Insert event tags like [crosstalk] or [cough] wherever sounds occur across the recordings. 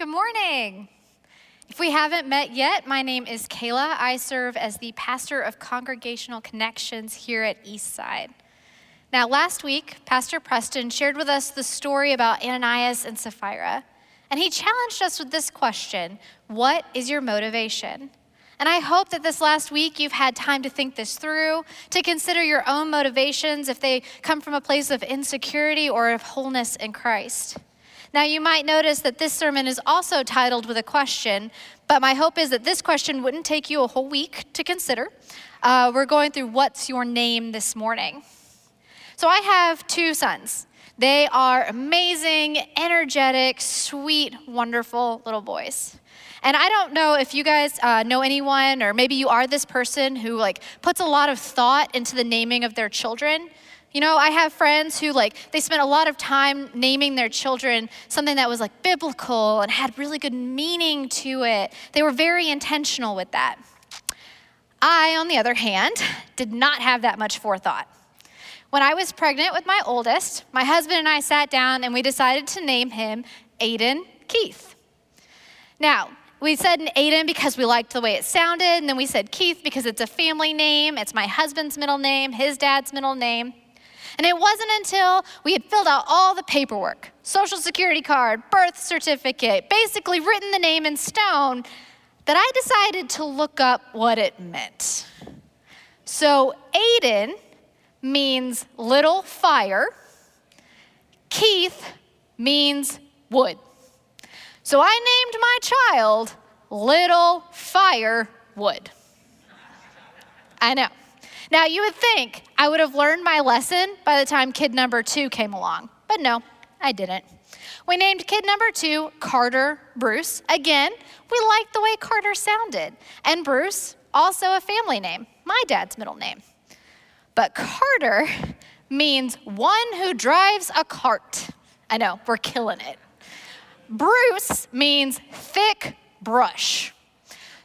Good morning. If we haven't met yet, my name is Kayla. I serve as the pastor of congregational connections here at Eastside. Now, last week, Pastor Preston shared with us the story about Ananias and Sapphira, and he challenged us with this question What is your motivation? And I hope that this last week you've had time to think this through, to consider your own motivations if they come from a place of insecurity or of wholeness in Christ. Now, you might notice that this sermon is also titled with a question, but my hope is that this question wouldn't take you a whole week to consider. Uh, we're going through What's Your Name this morning. So, I have two sons. They are amazing, energetic, sweet, wonderful little boys. And I don't know if you guys uh, know anyone, or maybe you are this person who like puts a lot of thought into the naming of their children. You know, I have friends who, like, they spent a lot of time naming their children something that was, like, biblical and had really good meaning to it. They were very intentional with that. I, on the other hand, did not have that much forethought. When I was pregnant with my oldest, my husband and I sat down and we decided to name him Aiden Keith. Now, we said Aiden because we liked the way it sounded, and then we said Keith because it's a family name. It's my husband's middle name, his dad's middle name. And it wasn't until we had filled out all the paperwork social security card, birth certificate, basically written the name in stone that I decided to look up what it meant. So, Aiden means little fire, Keith means wood. So, I named my child Little Fire Wood. I know. Now, you would think I would have learned my lesson by the time kid number two came along, but no, I didn't. We named kid number two Carter Bruce. Again, we liked the way Carter sounded. And Bruce, also a family name, my dad's middle name. But Carter [laughs] means one who drives a cart. I know, we're killing it. Bruce means thick brush.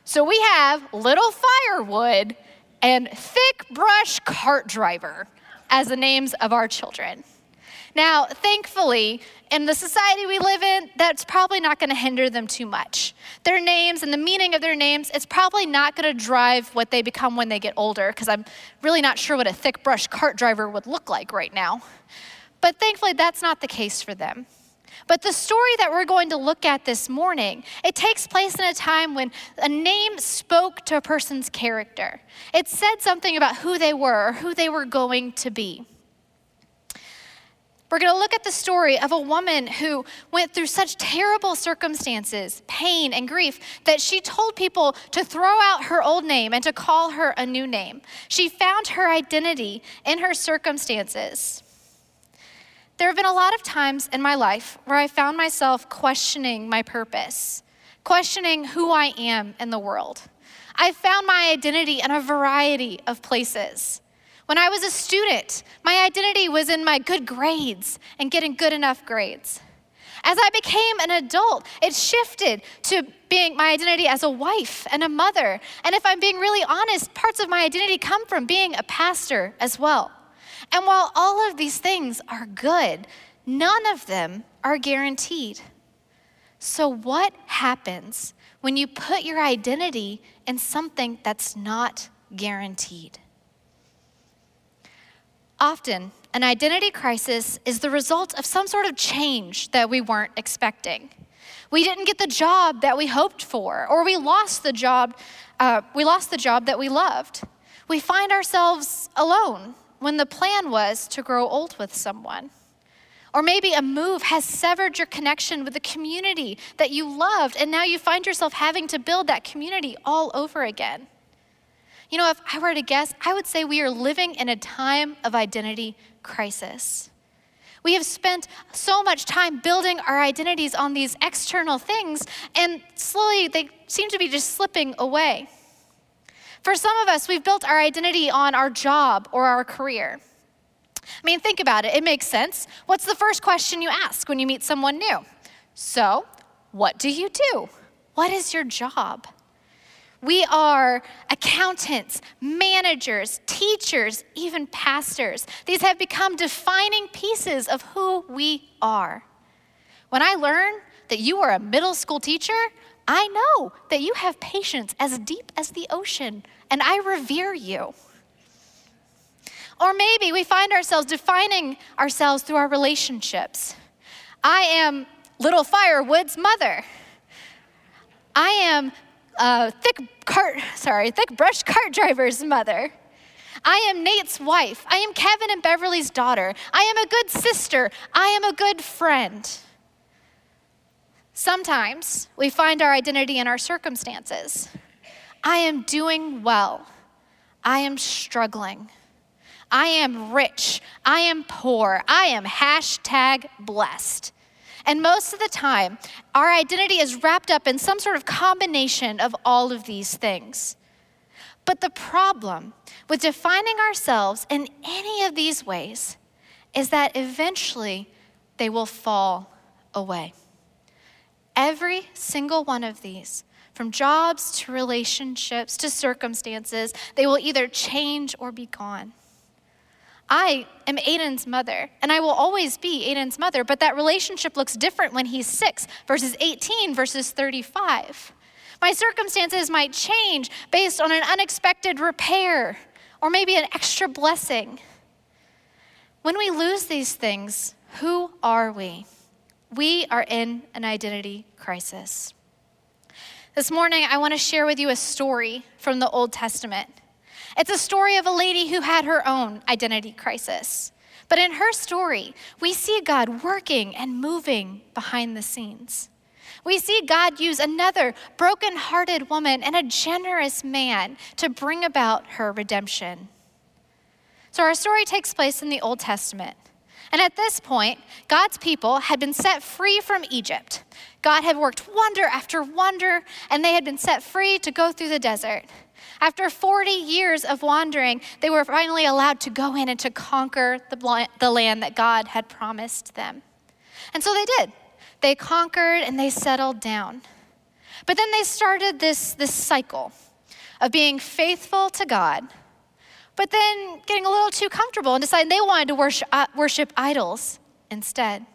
So we have little firewood and Thick Brush Cart Driver as the names of our children. Now, thankfully, in the society we live in, that's probably not going to hinder them too much. Their names and the meaning of their names, it's probably not going to drive what they become when they get older, because I'm really not sure what a thick brush cart driver would look like right now. But thankfully, that's not the case for them. But the story that we're going to look at this morning, it takes place in a time when a name spoke to a person's character. It said something about who they were or who they were going to be. We're going to look at the story of a woman who went through such terrible circumstances, pain, and grief that she told people to throw out her old name and to call her a new name. She found her identity in her circumstances. There have been a lot of times in my life where I found myself questioning my purpose, questioning who I am in the world. I found my identity in a variety of places. When I was a student, my identity was in my good grades and getting good enough grades. As I became an adult, it shifted to being my identity as a wife and a mother. And if I'm being really honest, parts of my identity come from being a pastor as well. And while all of these things are good, none of them are guaranteed. So, what happens when you put your identity in something that's not guaranteed? Often, an identity crisis is the result of some sort of change that we weren't expecting. We didn't get the job that we hoped for, or we lost the job. Uh, we lost the job that we loved. We find ourselves alone when the plan was to grow old with someone. Or maybe a move has severed your connection with the community that you loved, and now you find yourself having to build that community all over again. You know, if I were to guess, I would say we are living in a time of identity crisis. We have spent so much time building our identities on these external things, and slowly they seem to be just slipping away. For some of us, we've built our identity on our job or our career. I mean, think about it. It makes sense. What's the first question you ask when you meet someone new? So, what do you do? What is your job? We are accountants, managers, teachers, even pastors. These have become defining pieces of who we are. When I learn that you are a middle school teacher, I know that you have patience as deep as the ocean, and I revere you. Or maybe we find ourselves defining ourselves through our relationships. I am little firewood's mother. I am a thick cart, sorry, thick brush cart driver's mother. I am Nate's wife. I am Kevin and Beverly's daughter. I am a good sister. I am a good friend. Sometimes we find our identity in our circumstances. I am doing well. I am struggling. I am rich. I am poor. I am hashtag blessed. And most of the time, our identity is wrapped up in some sort of combination of all of these things. But the problem with defining ourselves in any of these ways is that eventually they will fall away. Every single one of these, from jobs to relationships to circumstances, they will either change or be gone. I am Aiden's mother, and I will always be Aiden's mother, but that relationship looks different when he's six versus 18 versus 35. My circumstances might change based on an unexpected repair or maybe an extra blessing. When we lose these things, who are we? We are in an identity crisis. This morning, I want to share with you a story from the Old Testament. It's a story of a lady who had her own identity crisis. But in her story, we see God working and moving behind the scenes. We see God use another broken-hearted woman and a generous man to bring about her redemption. So, our story takes place in the Old Testament. And at this point, God's people had been set free from Egypt. God had worked wonder after wonder, and they had been set free to go through the desert. After 40 years of wandering, they were finally allowed to go in and to conquer the, the land that God had promised them. And so they did. They conquered and they settled down. But then they started this, this cycle of being faithful to God, but then getting a little too comfortable and deciding they wanted to worship, uh, worship idols instead.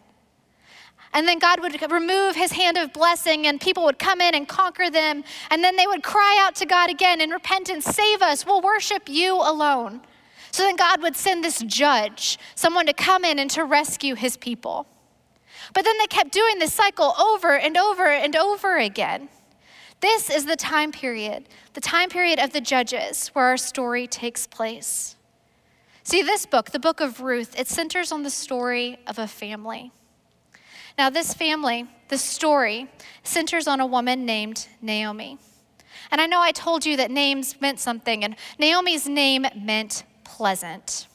And then God would remove his hand of blessing, and people would come in and conquer them. And then they would cry out to God again in repentance Save us, we'll worship you alone. So then God would send this judge, someone to come in and to rescue his people. But then they kept doing this cycle over and over and over again. This is the time period, the time period of the judges where our story takes place. See, this book, the book of Ruth, it centers on the story of a family. Now, this family, this story, centers on a woman named Naomi. And I know I told you that names meant something, and Naomi's name meant pleasant.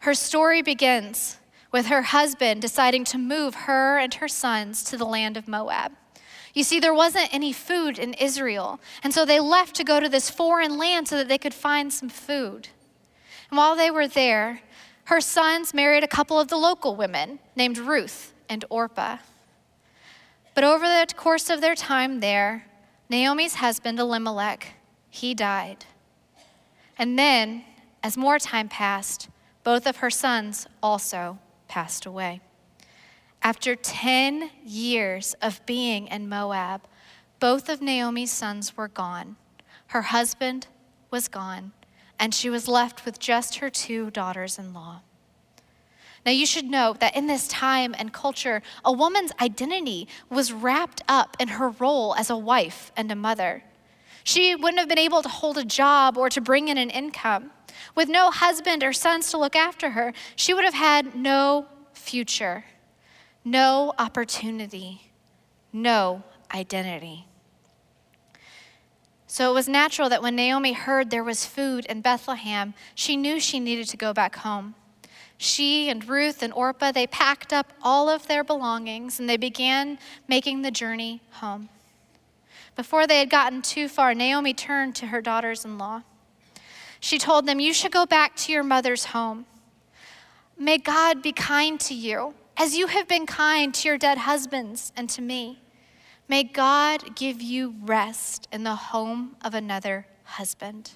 Her story begins with her husband deciding to move her and her sons to the land of Moab. You see, there wasn't any food in Israel, and so they left to go to this foreign land so that they could find some food. And while they were there, her sons married a couple of the local women named Ruth and Orpah. But over the course of their time there, Naomi's husband, Elimelech, he died. And then, as more time passed, both of her sons also passed away. After 10 years of being in Moab, both of Naomi's sons were gone. Her husband was gone, and she was left with just her two daughters in law. Now, you should know that in this time and culture, a woman's identity was wrapped up in her role as a wife and a mother. She wouldn't have been able to hold a job or to bring in an income. With no husband or sons to look after her, she would have had no future, no opportunity, no identity. So it was natural that when Naomi heard there was food in Bethlehem, she knew she needed to go back home. She and Ruth and Orpah, they packed up all of their belongings and they began making the journey home. Before they had gotten too far, Naomi turned to her daughters in law. She told them, You should go back to your mother's home. May God be kind to you, as you have been kind to your dead husbands and to me. May God give you rest in the home of another husband.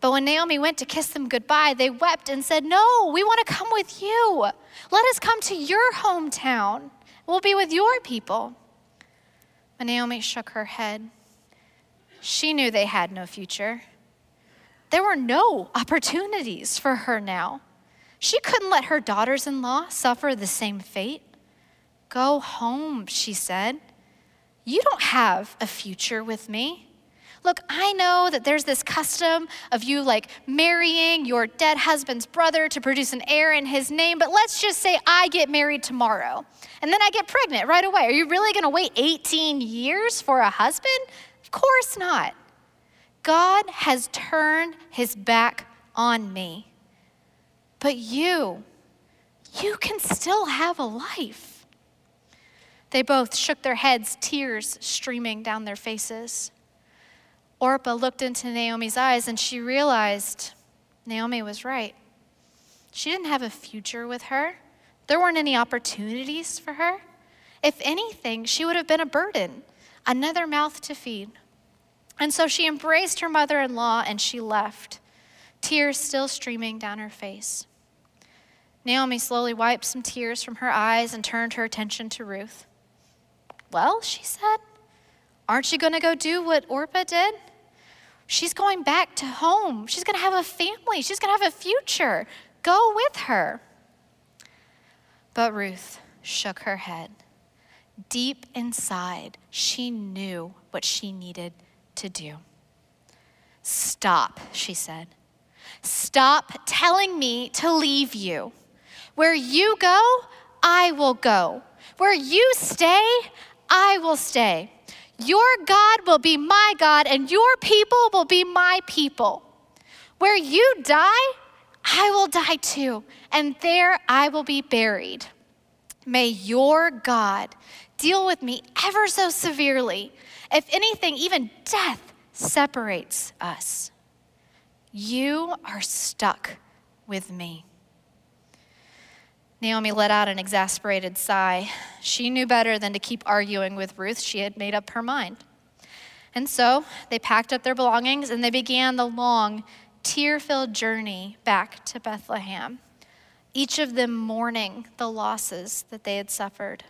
But when Naomi went to kiss them goodbye, they wept and said, No, we want to come with you. Let us come to your hometown We'll be with your people. But Naomi shook her head. She knew they had no future. There were no opportunities for her now. She couldn't let her daughters in law suffer the same fate. Go home, she said. You don't have a future with me. Look, I know that there's this custom of you like marrying your dead husband's brother to produce an heir in his name, but let's just say I get married tomorrow and then I get pregnant right away. Are you really going to wait 18 years for a husband? Of course not. God has turned his back on me. But you, you can still have a life. They both shook their heads, tears streaming down their faces. Orpah looked into Naomi's eyes and she realized Naomi was right. She didn't have a future with her, there weren't any opportunities for her. If anything, she would have been a burden, another mouth to feed. And so she embraced her mother in law and she left, tears still streaming down her face. Naomi slowly wiped some tears from her eyes and turned her attention to Ruth. Well, she said, aren't you going to go do what Orpah did? She's going back to home. She's going to have a family. She's going to have a future. Go with her. But Ruth shook her head. Deep inside, she knew what she needed to do. Stop, she said. Stop telling me to leave you. Where you go, I will go. Where you stay, I will stay. Your God will be my God, and your people will be my people. Where you die, I will die too, and there I will be buried. May your God deal with me ever so severely. If anything, even death separates us. You are stuck with me. Naomi let out an exasperated sigh. She knew better than to keep arguing with Ruth. She had made up her mind. And so they packed up their belongings and they began the long, tear filled journey back to Bethlehem, each of them mourning the losses that they had suffered.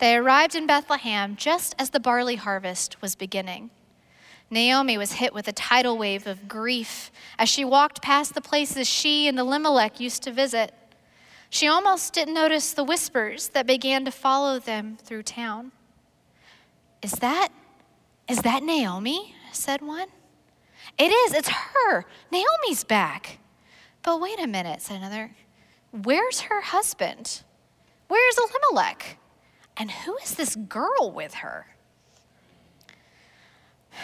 They arrived in Bethlehem just as the barley harvest was beginning. Naomi was hit with a tidal wave of grief as she walked past the places she and Elimelech used to visit. She almost didn't notice the whispers that began to follow them through town. Is that, is that Naomi? said one. It is, it's her. Naomi's back. But wait a minute, said another. Where's her husband? Where's Elimelech? And who is this girl with her? [sighs]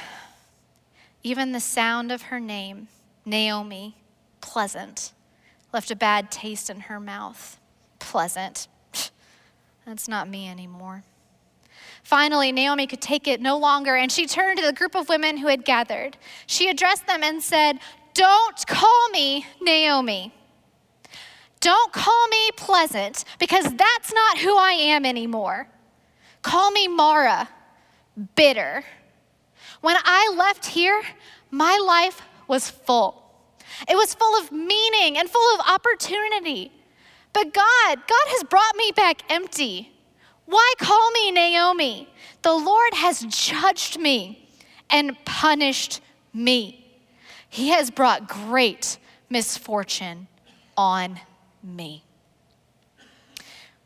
Even the sound of her name, Naomi, pleasant, left a bad taste in her mouth. Pleasant. [laughs] That's not me anymore. Finally, Naomi could take it no longer, and she turned to the group of women who had gathered. She addressed them and said, Don't call me Naomi. Don't call me pleasant, because that's not who I am anymore. Call me Mara, bitter. When I left here, my life was full. It was full of meaning and full of opportunity. But God, God has brought me back empty. Why call me Naomi? The Lord has judged me and punished me. He has brought great misfortune on me.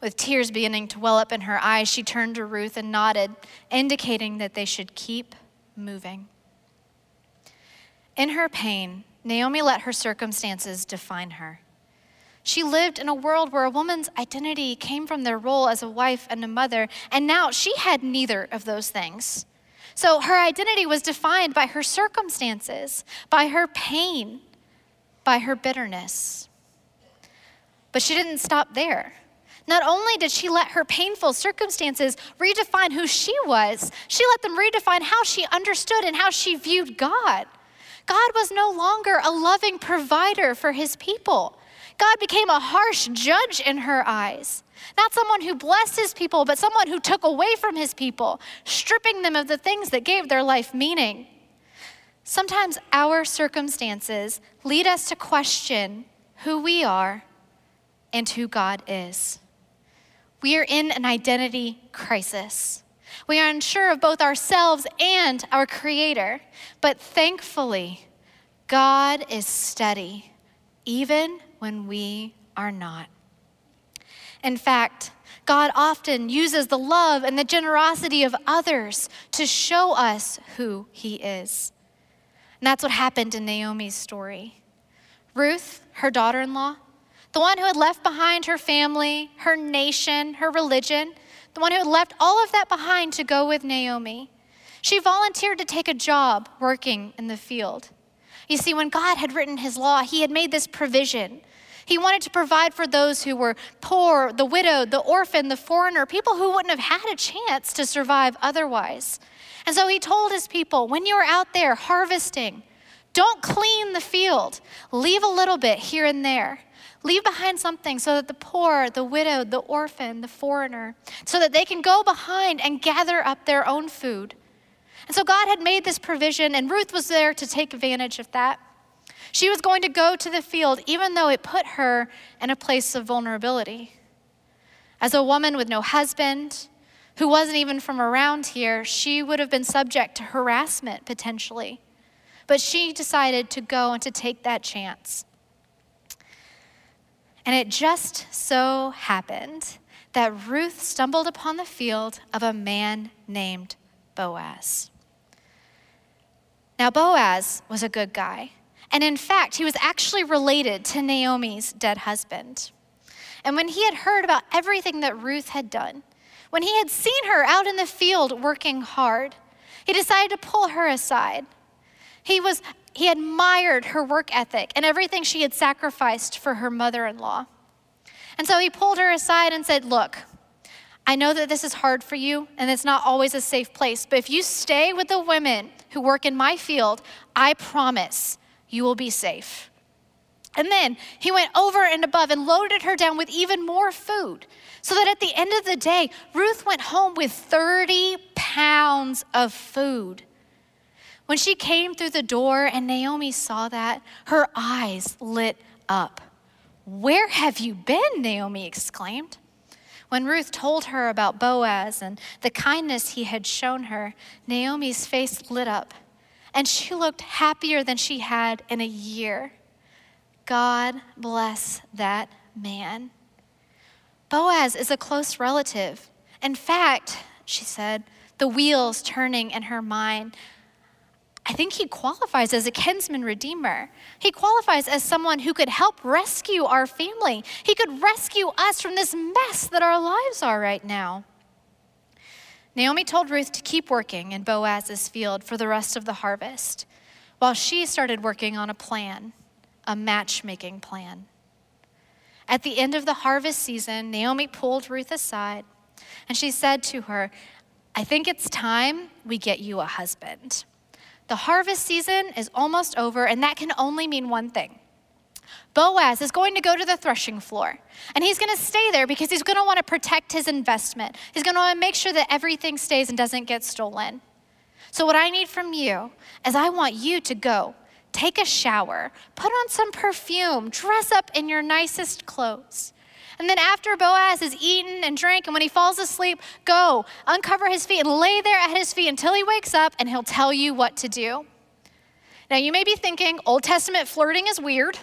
With tears beginning to well up in her eyes, she turned to Ruth and nodded, indicating that they should keep moving. In her pain, Naomi let her circumstances define her. She lived in a world where a woman's identity came from their role as a wife and a mother, and now she had neither of those things. So her identity was defined by her circumstances, by her pain, by her bitterness. But she didn't stop there. Not only did she let her painful circumstances redefine who she was, she let them redefine how she understood and how she viewed God. God was no longer a loving provider for his people. God became a harsh judge in her eyes. Not someone who blessed his people, but someone who took away from his people, stripping them of the things that gave their life meaning. Sometimes our circumstances lead us to question who we are and who God is. We are in an identity crisis. We are unsure of both ourselves and our Creator. But thankfully, God is steady, even when we are not. In fact, God often uses the love and the generosity of others to show us who He is. And that's what happened in Naomi's story. Ruth, her daughter in law, the one who had left behind her family, her nation, her religion, the one who had left all of that behind to go with Naomi, she volunteered to take a job working in the field. You see, when God had written his law, he had made this provision. He wanted to provide for those who were poor, the widowed, the orphan, the foreigner, people who wouldn't have had a chance to survive otherwise. And so he told his people when you're out there harvesting, don't clean the field, leave a little bit here and there. Leave behind something so that the poor, the widowed, the orphan, the foreigner, so that they can go behind and gather up their own food. And so God had made this provision, and Ruth was there to take advantage of that. She was going to go to the field, even though it put her in a place of vulnerability. As a woman with no husband, who wasn't even from around here, she would have been subject to harassment potentially. But she decided to go and to take that chance. And it just so happened that Ruth stumbled upon the field of a man named Boaz. Now, Boaz was a good guy. And in fact, he was actually related to Naomi's dead husband. And when he had heard about everything that Ruth had done, when he had seen her out in the field working hard, he decided to pull her aside. He was he admired her work ethic and everything she had sacrificed for her mother in law. And so he pulled her aside and said, Look, I know that this is hard for you and it's not always a safe place, but if you stay with the women who work in my field, I promise you will be safe. And then he went over and above and loaded her down with even more food. So that at the end of the day, Ruth went home with 30 pounds of food. When she came through the door and Naomi saw that, her eyes lit up. Where have you been? Naomi exclaimed. When Ruth told her about Boaz and the kindness he had shown her, Naomi's face lit up, and she looked happier than she had in a year. God bless that man. Boaz is a close relative. In fact, she said, the wheels turning in her mind, I think he qualifies as a kinsman redeemer. He qualifies as someone who could help rescue our family. He could rescue us from this mess that our lives are right now. Naomi told Ruth to keep working in Boaz's field for the rest of the harvest, while she started working on a plan, a matchmaking plan. At the end of the harvest season, Naomi pulled Ruth aside and she said to her, I think it's time we get you a husband. The harvest season is almost over, and that can only mean one thing. Boaz is going to go to the threshing floor, and he's going to stay there because he's going to want to protect his investment. He's going to want to make sure that everything stays and doesn't get stolen. So, what I need from you is I want you to go take a shower, put on some perfume, dress up in your nicest clothes. And then after Boaz has eaten and drank, and when he falls asleep, go, uncover his feet, and lay there at his feet until he wakes up, and he'll tell you what to do. Now, you may be thinking Old Testament flirting is weird,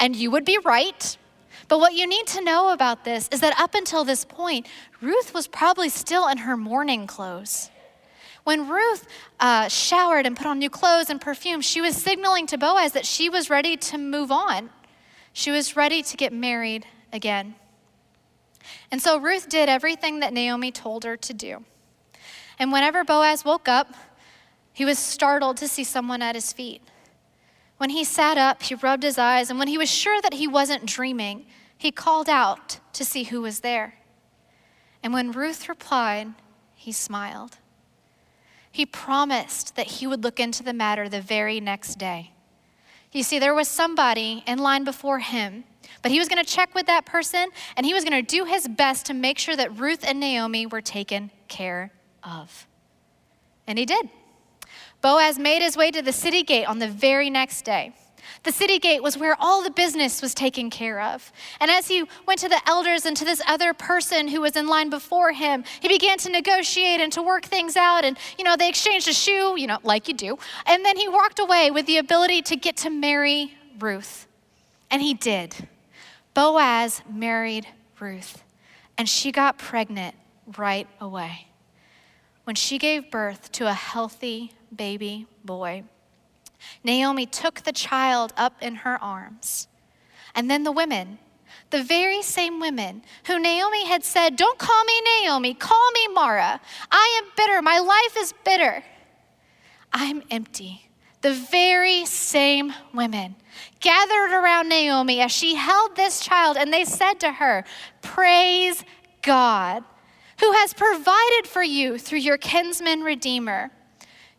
and you would be right. But what you need to know about this is that up until this point, Ruth was probably still in her mourning clothes. When Ruth uh, showered and put on new clothes and perfume, she was signaling to Boaz that she was ready to move on. She was ready to get married again. And so Ruth did everything that Naomi told her to do. And whenever Boaz woke up, he was startled to see someone at his feet. When he sat up, he rubbed his eyes, and when he was sure that he wasn't dreaming, he called out to see who was there. And when Ruth replied, he smiled. He promised that he would look into the matter the very next day. You see, there was somebody in line before him but he was going to check with that person and he was going to do his best to make sure that Ruth and Naomi were taken care of. And he did. Boaz made his way to the city gate on the very next day. The city gate was where all the business was taken care of. And as he went to the elders and to this other person who was in line before him, he began to negotiate and to work things out. And, you know, they exchanged a shoe, you know, like you do. And then he walked away with the ability to get to marry Ruth. And he did. Boaz married Ruth, and she got pregnant right away. When she gave birth to a healthy baby boy, Naomi took the child up in her arms. And then the women, the very same women who Naomi had said, Don't call me Naomi, call me Mara. I am bitter, my life is bitter. I'm empty. The very same women gathered around Naomi as she held this child, and they said to her, Praise God, who has provided for you through your kinsman redeemer.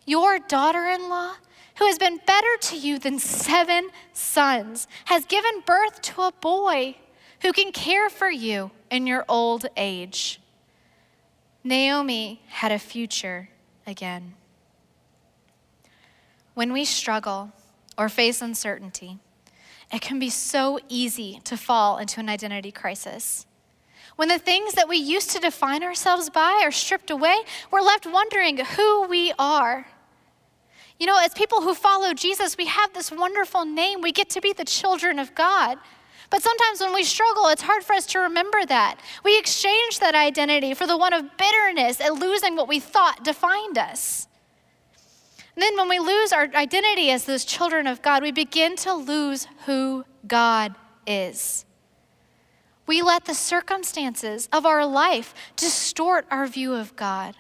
Your daughter in law who has been better to you than seven sons, has given birth to a boy who can care for you in your old age. Naomi had a future again. When we struggle or face uncertainty, it can be so easy to fall into an identity crisis. When the things that we used to define ourselves by are stripped away, we're left wondering who we are. You know, as people who follow Jesus, we have this wonderful name. We get to be the children of God. But sometimes when we struggle, it's hard for us to remember that. We exchange that identity for the one of bitterness and losing what we thought defined us. And then when we lose our identity as those children of God, we begin to lose who God is. We let the circumstances of our life distort our view of God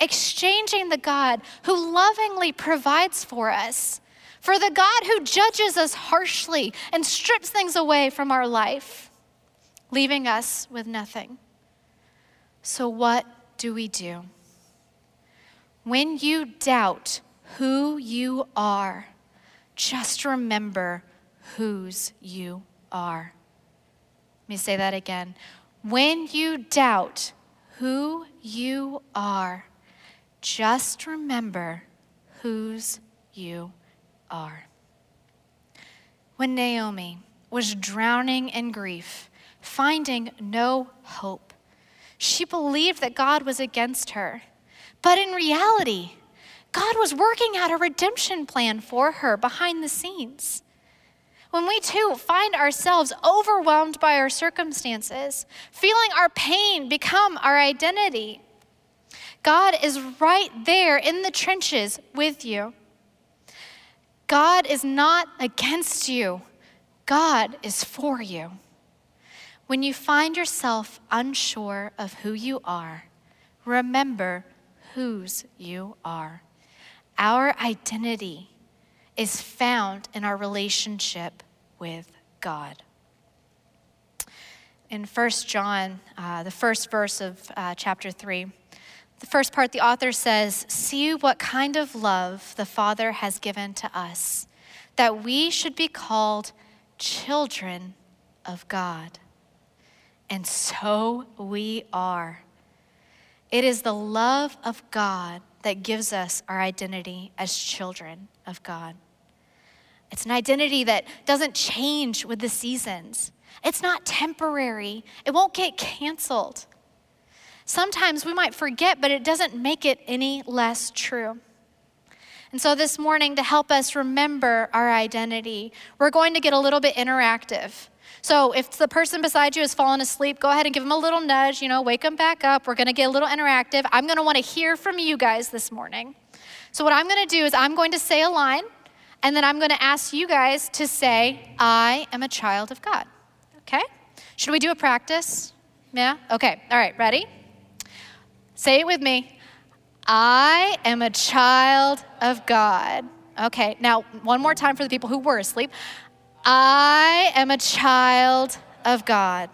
exchanging the God who lovingly provides for us for the God who judges us harshly and strips things away from our life, leaving us with nothing. So, what do we do? When you doubt who you are, just remember whose you are. Let me say that again. When you doubt who you are, just remember whose you are. When Naomi was drowning in grief, finding no hope, she believed that God was against her. But in reality, God was working out a redemption plan for her behind the scenes. When we too find ourselves overwhelmed by our circumstances, feeling our pain become our identity, God is right there in the trenches with you. God is not against you, God is for you. When you find yourself unsure of who you are, remember whose you are. Our identity is found in our relationship with God. In 1 John, uh, the first verse of uh, chapter 3, the first part, the author says, See what kind of love the Father has given to us, that we should be called children of God. And so we are. It is the love of God that gives us our identity as children of God. It's an identity that doesn't change with the seasons. It's not temporary. It won't get canceled. Sometimes we might forget, but it doesn't make it any less true. And so this morning, to help us remember our identity, we're going to get a little bit interactive. So if the person beside you has fallen asleep, go ahead and give them a little nudge, you know, wake them back up. We're going to get a little interactive. I'm going to want to hear from you guys this morning. So what I'm going to do is I'm going to say a line, and then I'm going to ask you guys to say, I am a child of God. Okay? Should we do a practice? Yeah? Okay. All right. Ready? Say it with me. I am a child of God. Okay, now one more time for the people who were asleep. I am a child of God.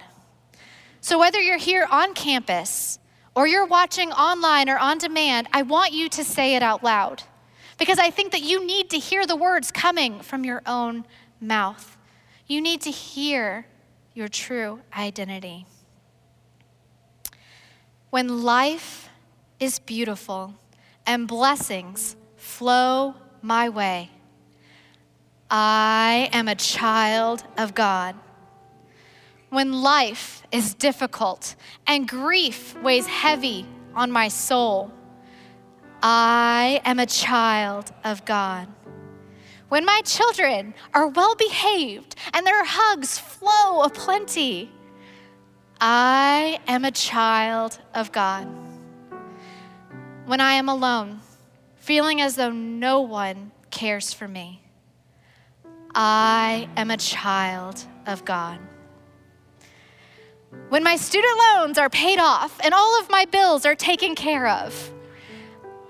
So whether you're here on campus or you're watching online or on demand, I want you to say it out loud because I think that you need to hear the words coming from your own mouth. You need to hear your true identity. When life is beautiful and blessings flow my way, I am a child of God. When life is difficult and grief weighs heavy on my soul, I am a child of God. When my children are well behaved and their hugs flow aplenty, I am a child of God. When I am alone, feeling as though no one cares for me, I am a child of God. When my student loans are paid off and all of my bills are taken care of,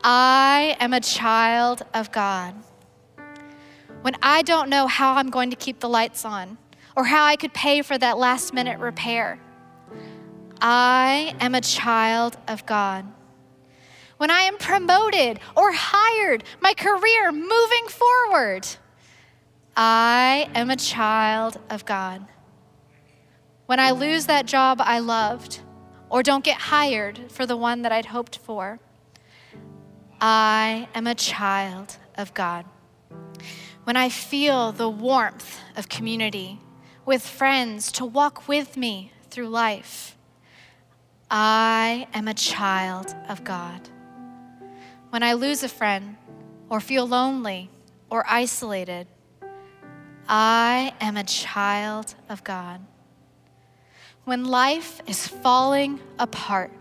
I am a child of God. When I don't know how I'm going to keep the lights on or how I could pay for that last minute repair, I am a child of God. When I am promoted or hired, my career moving forward, I am a child of God. When I lose that job I loved or don't get hired for the one that I'd hoped for, I am a child of God. When I feel the warmth of community with friends to walk with me through life, I am a child of God. When I lose a friend or feel lonely or isolated, I am a child of God. When life is falling apart,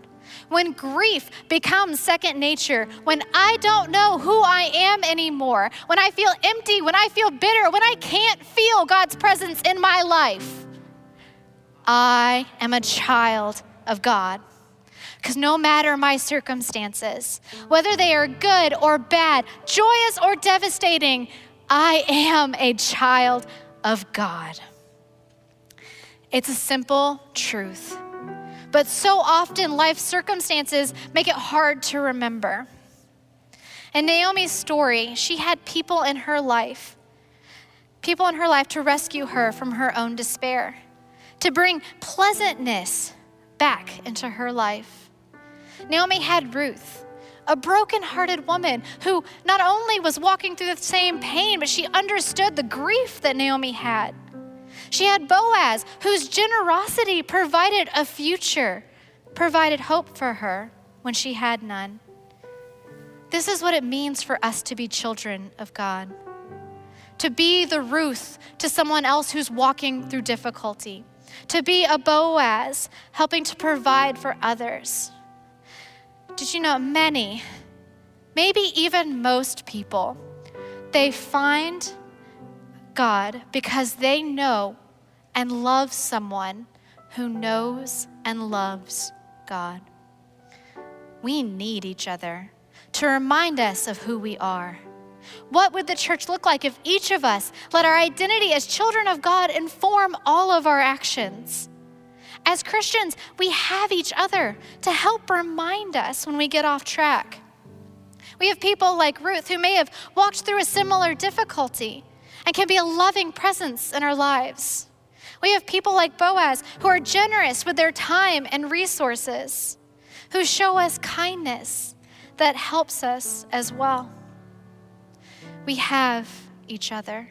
when grief becomes second nature, when I don't know who I am anymore, when I feel empty, when I feel bitter, when I can't feel God's presence in my life, I am a child of God. Because no matter my circumstances, whether they are good or bad, joyous or devastating, I am a child of God. It's a simple truth, but so often life circumstances make it hard to remember. In Naomi's story, she had people in her life, people in her life to rescue her from her own despair, to bring pleasantness back into her life. Naomi had Ruth, a broken-hearted woman who not only was walking through the same pain, but she understood the grief that Naomi had. She had Boaz, whose generosity provided a future, provided hope for her when she had none. This is what it means for us to be children of God. To be the Ruth to someone else who's walking through difficulty. To be a Boaz, helping to provide for others. Did you know many, maybe even most people, they find God because they know and love someone who knows and loves God. We need each other to remind us of who we are. What would the church look like if each of us let our identity as children of God inform all of our actions? As Christians, we have each other to help remind us when we get off track. We have people like Ruth who may have walked through a similar difficulty and can be a loving presence in our lives. We have people like Boaz who are generous with their time and resources, who show us kindness that helps us as well. We have each other.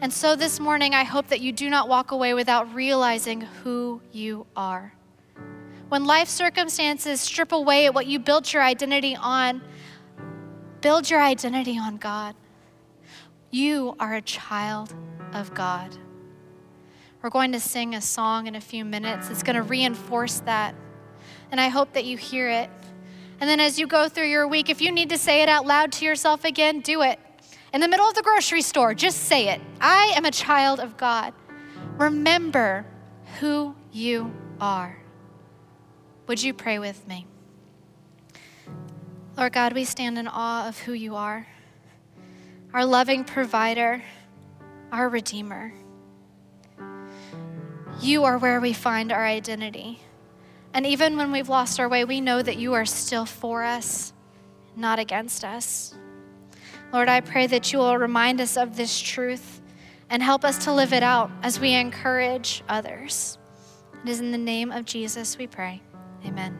And so this morning, I hope that you do not walk away without realizing who you are. When life circumstances strip away at what you built your identity on, build your identity on God. You are a child of God. We're going to sing a song in a few minutes. It's going to reinforce that. And I hope that you hear it. And then as you go through your week, if you need to say it out loud to yourself again, do it in the middle of the grocery store, just say it. I am a child of God. Remember who you are. Would you pray with me? Lord God, we stand in awe of who you are, our loving provider, our redeemer. You are where we find our identity. And even when we've lost our way, we know that you are still for us, not against us. Lord, I pray that you will remind us of this truth and help us to live it out as we encourage others. It is in the name of Jesus we pray. Amen.